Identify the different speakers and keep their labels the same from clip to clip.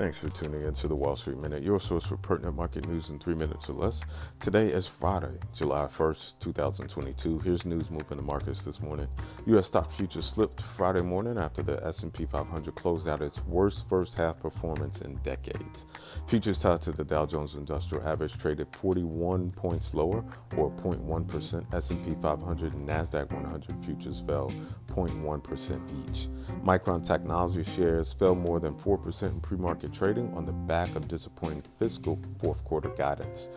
Speaker 1: Thanks for tuning in to the Wall Street Minute, your source for pertinent market news in three minutes or less. Today is Friday, July 1st, 2022. Here's news moving the markets this morning. U.S. stock futures slipped Friday morning after the S&P 500 closed out its worst first half performance in decades. Futures tied to the Dow Jones Industrial Average traded 41 points lower, or 0.1%. S&P 500 and Nasdaq 100 futures fell 0.1% each. Micron Technology shares fell more than 4% in pre-market trading on the back of disappointing fiscal fourth quarter guidance.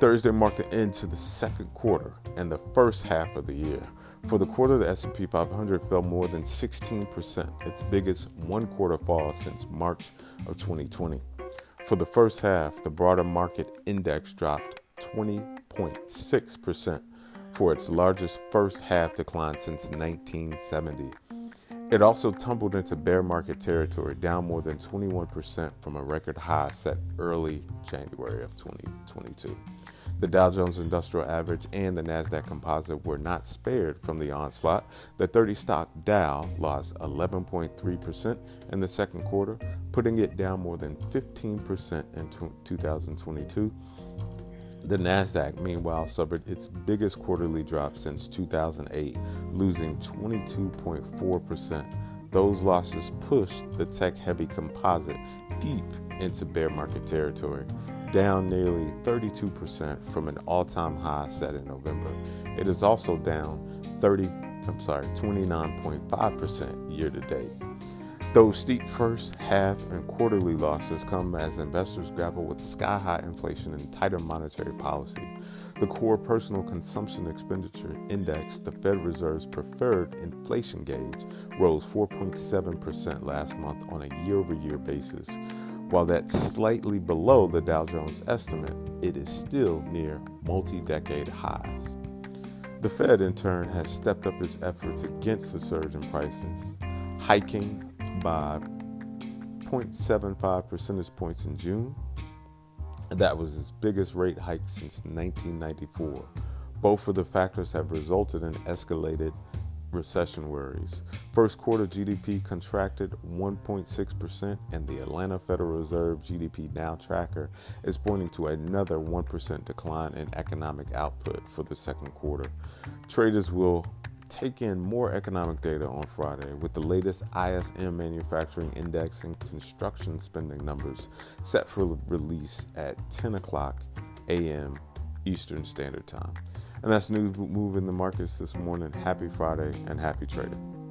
Speaker 1: Thursday marked the end to the second quarter and the first half of the year. For the quarter, the S&P 500 fell more than 16%, its biggest one-quarter fall since March of 2020. For the first half, the broader market index dropped 20.6% for its largest first half decline since 1970. It also tumbled into bear market territory, down more than 21% from a record high set early January of 2022. The Dow Jones Industrial Average and the Nasdaq Composite were not spared from the onslaught. The 30 stock Dow lost 11.3% in the second quarter, putting it down more than 15% in 2022 the NASDAQ, meanwhile, suffered its biggest quarterly drop since 2008, losing 22.4%. Those losses pushed the tech heavy composite deep into bear market territory, down nearly 32% from an all time high set in November. It is also down 30, I'm sorry, 29.5% year to date. Those steep first half and quarterly losses come as investors grapple with sky high inflation and tighter monetary policy. The core personal consumption expenditure index, the Fed Reserve's preferred inflation gauge, rose 4.7% last month on a year over year basis. While that's slightly below the Dow Jones estimate, it is still near multi decade highs. The Fed, in turn, has stepped up its efforts against the surge in prices, hiking by 0.75 percentage points in June. That was its biggest rate hike since 1994. Both of the factors have resulted in escalated recession worries. First quarter GDP contracted 1.6%, and the Atlanta Federal Reserve GDP Now tracker is pointing to another 1% decline in economic output for the second quarter. Traders will take in more economic data on Friday with the latest ISM manufacturing index and construction spending numbers set for release at 10 o'clock a.m. Eastern Standard Time. And that's news moving the markets this morning. Happy Friday and happy trading.